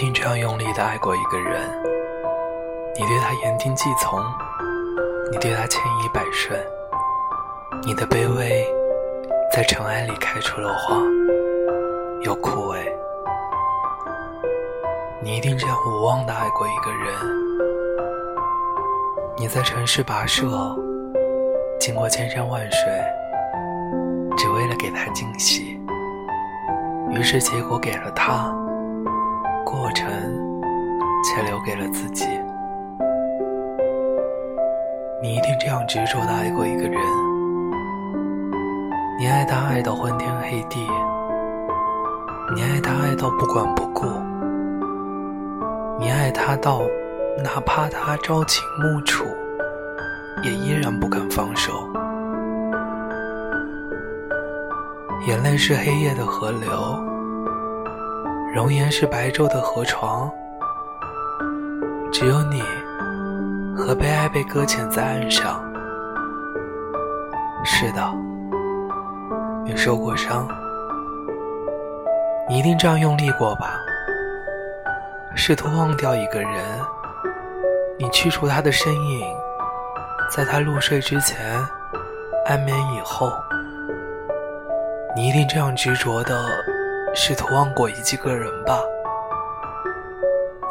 一定这样用力的爱过一个人，你对他言听计从，你对他千依百顺，你的卑微在尘埃里开出了花，又枯萎。你一定这样无望的爱过一个人，你在城市跋涉，经过千山万水，只为了给他惊喜，于是结果给了他。给了自己。你一定这样执着的爱过一个人，你爱他爱到昏天黑地，你爱他爱到不管不顾，你爱他到哪怕他朝秦暮楚，也依然不肯放手。眼泪是黑夜的河流。容颜是白昼的河床，只有你和悲哀被搁浅在岸上。是的，你受过伤，你一定这样用力过吧？试图忘掉一个人，你去除他的身影，在他入睡之前，安眠以后，你一定这样执着的。试图忘过一几个人吧，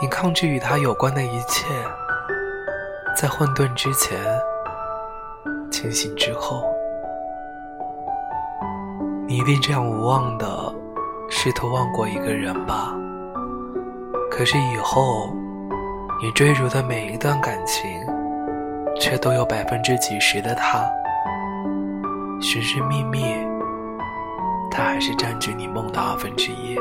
你抗拒与他有关的一切，在混沌之前，清醒之后，你一定这样无望的试图忘过一个人吧。可是以后，你追逐的每一段感情，却都有百分之几十的他，寻寻觅觅。他还是占据你梦的二分之一。